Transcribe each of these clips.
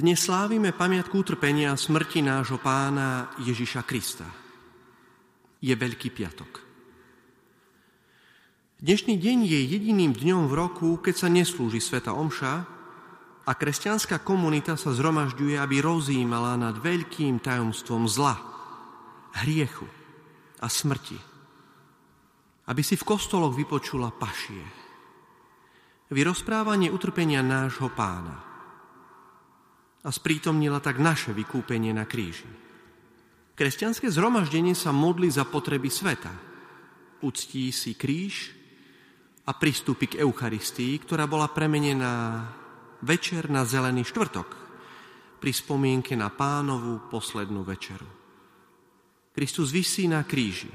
Dnes slávime pamiatku utrpenia a smrti nášho pána Ježiša Krista. Je Veľký piatok. Dnešný deň je jediným dňom v roku, keď sa neslúži Sveta Omša a kresťanská komunita sa zhromažďuje, aby rozímala nad veľkým tajomstvom zla, hriechu a smrti. Aby si v kostoloch vypočula pašie. Vyrozprávanie utrpenia nášho pána – a sprítomnila tak naše vykúpenie na kríži. Kresťanské zhromaždenie sa modli za potreby sveta. Uctí si kríž a pristúpi k Eucharistii, ktorá bola premenená večer na zelený štvrtok pri spomienke na pánovú poslednú večeru. Kristus vysí na kríži.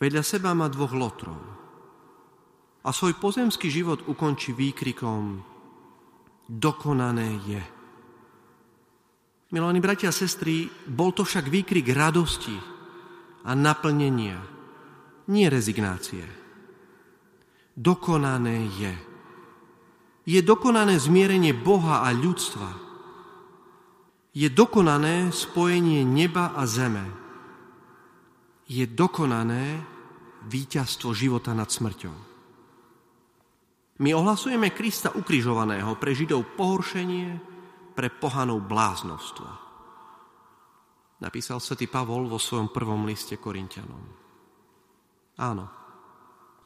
Vedľa seba má dvoch lotrov a svoj pozemský život ukončí výkrikom dokonané je. Milovaní bratia a sestry, bol to však výkrik radosti a naplnenia, nie rezignácie. Dokonané je. Je dokonané zmierenie Boha a ľudstva. Je dokonané spojenie neba a zeme. Je dokonané víťazstvo života nad smrťou. My ohlasujeme Krista ukrižovaného pre Židov pohoršenie, pre pohanov bláznovstvo. Napísal svätý Pavol vo svojom prvom liste Korintianom. Áno,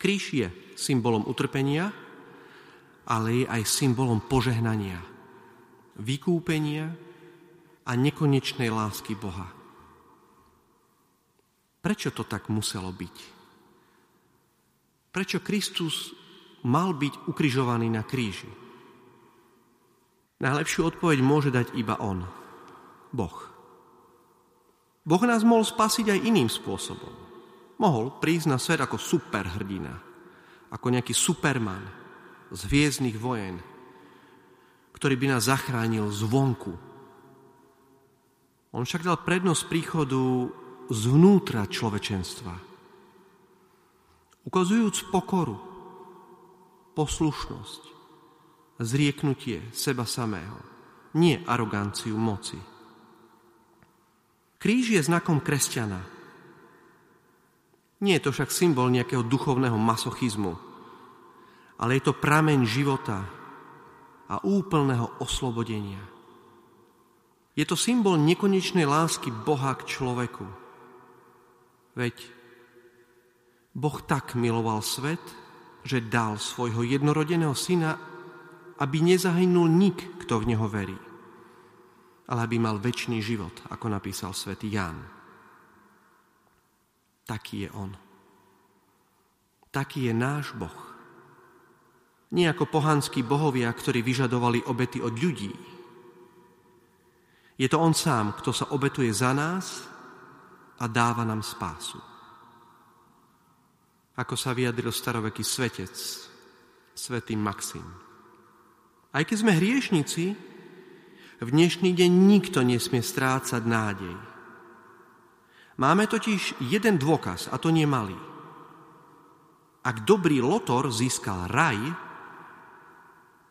kríž je symbolom utrpenia, ale je aj symbolom požehnania, vykúpenia a nekonečnej lásky Boha. Prečo to tak muselo byť? Prečo Kristus mal byť ukrižovaný na kríži? Najlepšiu odpoveď môže dať iba On, Boh. Boh nás mohol spasiť aj iným spôsobom. Mohol prísť na svet ako superhrdina, ako nejaký superman z hviezdnych vojen, ktorý by nás zachránil zvonku. On však dal prednosť príchodu zvnútra človečenstva. Ukazujúc pokoru, poslušnosť, zrieknutie seba samého, nie aroganciu moci. Kríž je znakom kresťana. Nie je to však symbol nejakého duchovného masochizmu, ale je to prameň života a úplného oslobodenia. Je to symbol nekonečnej lásky Boha k človeku. Veď Boh tak miloval svet, že dal svojho jednorodeného syna, aby nezahynul nik, kto v neho verí, ale aby mal väčší život, ako napísal svätý Ján. Taký je on. Taký je náš Boh. Nie ako pohanskí bohovia, ktorí vyžadovali obety od ľudí. Je to on sám, kto sa obetuje za nás a dáva nám spásu ako sa vyjadril staroveký svetec, svetý Maxim. Aj keď sme hriešnici, v dnešný deň nikto nesmie strácať nádej. Máme totiž jeden dôkaz, a to nie malý. Ak dobrý lotor získal raj,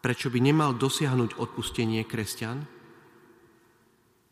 prečo by nemal dosiahnuť odpustenie kresťan?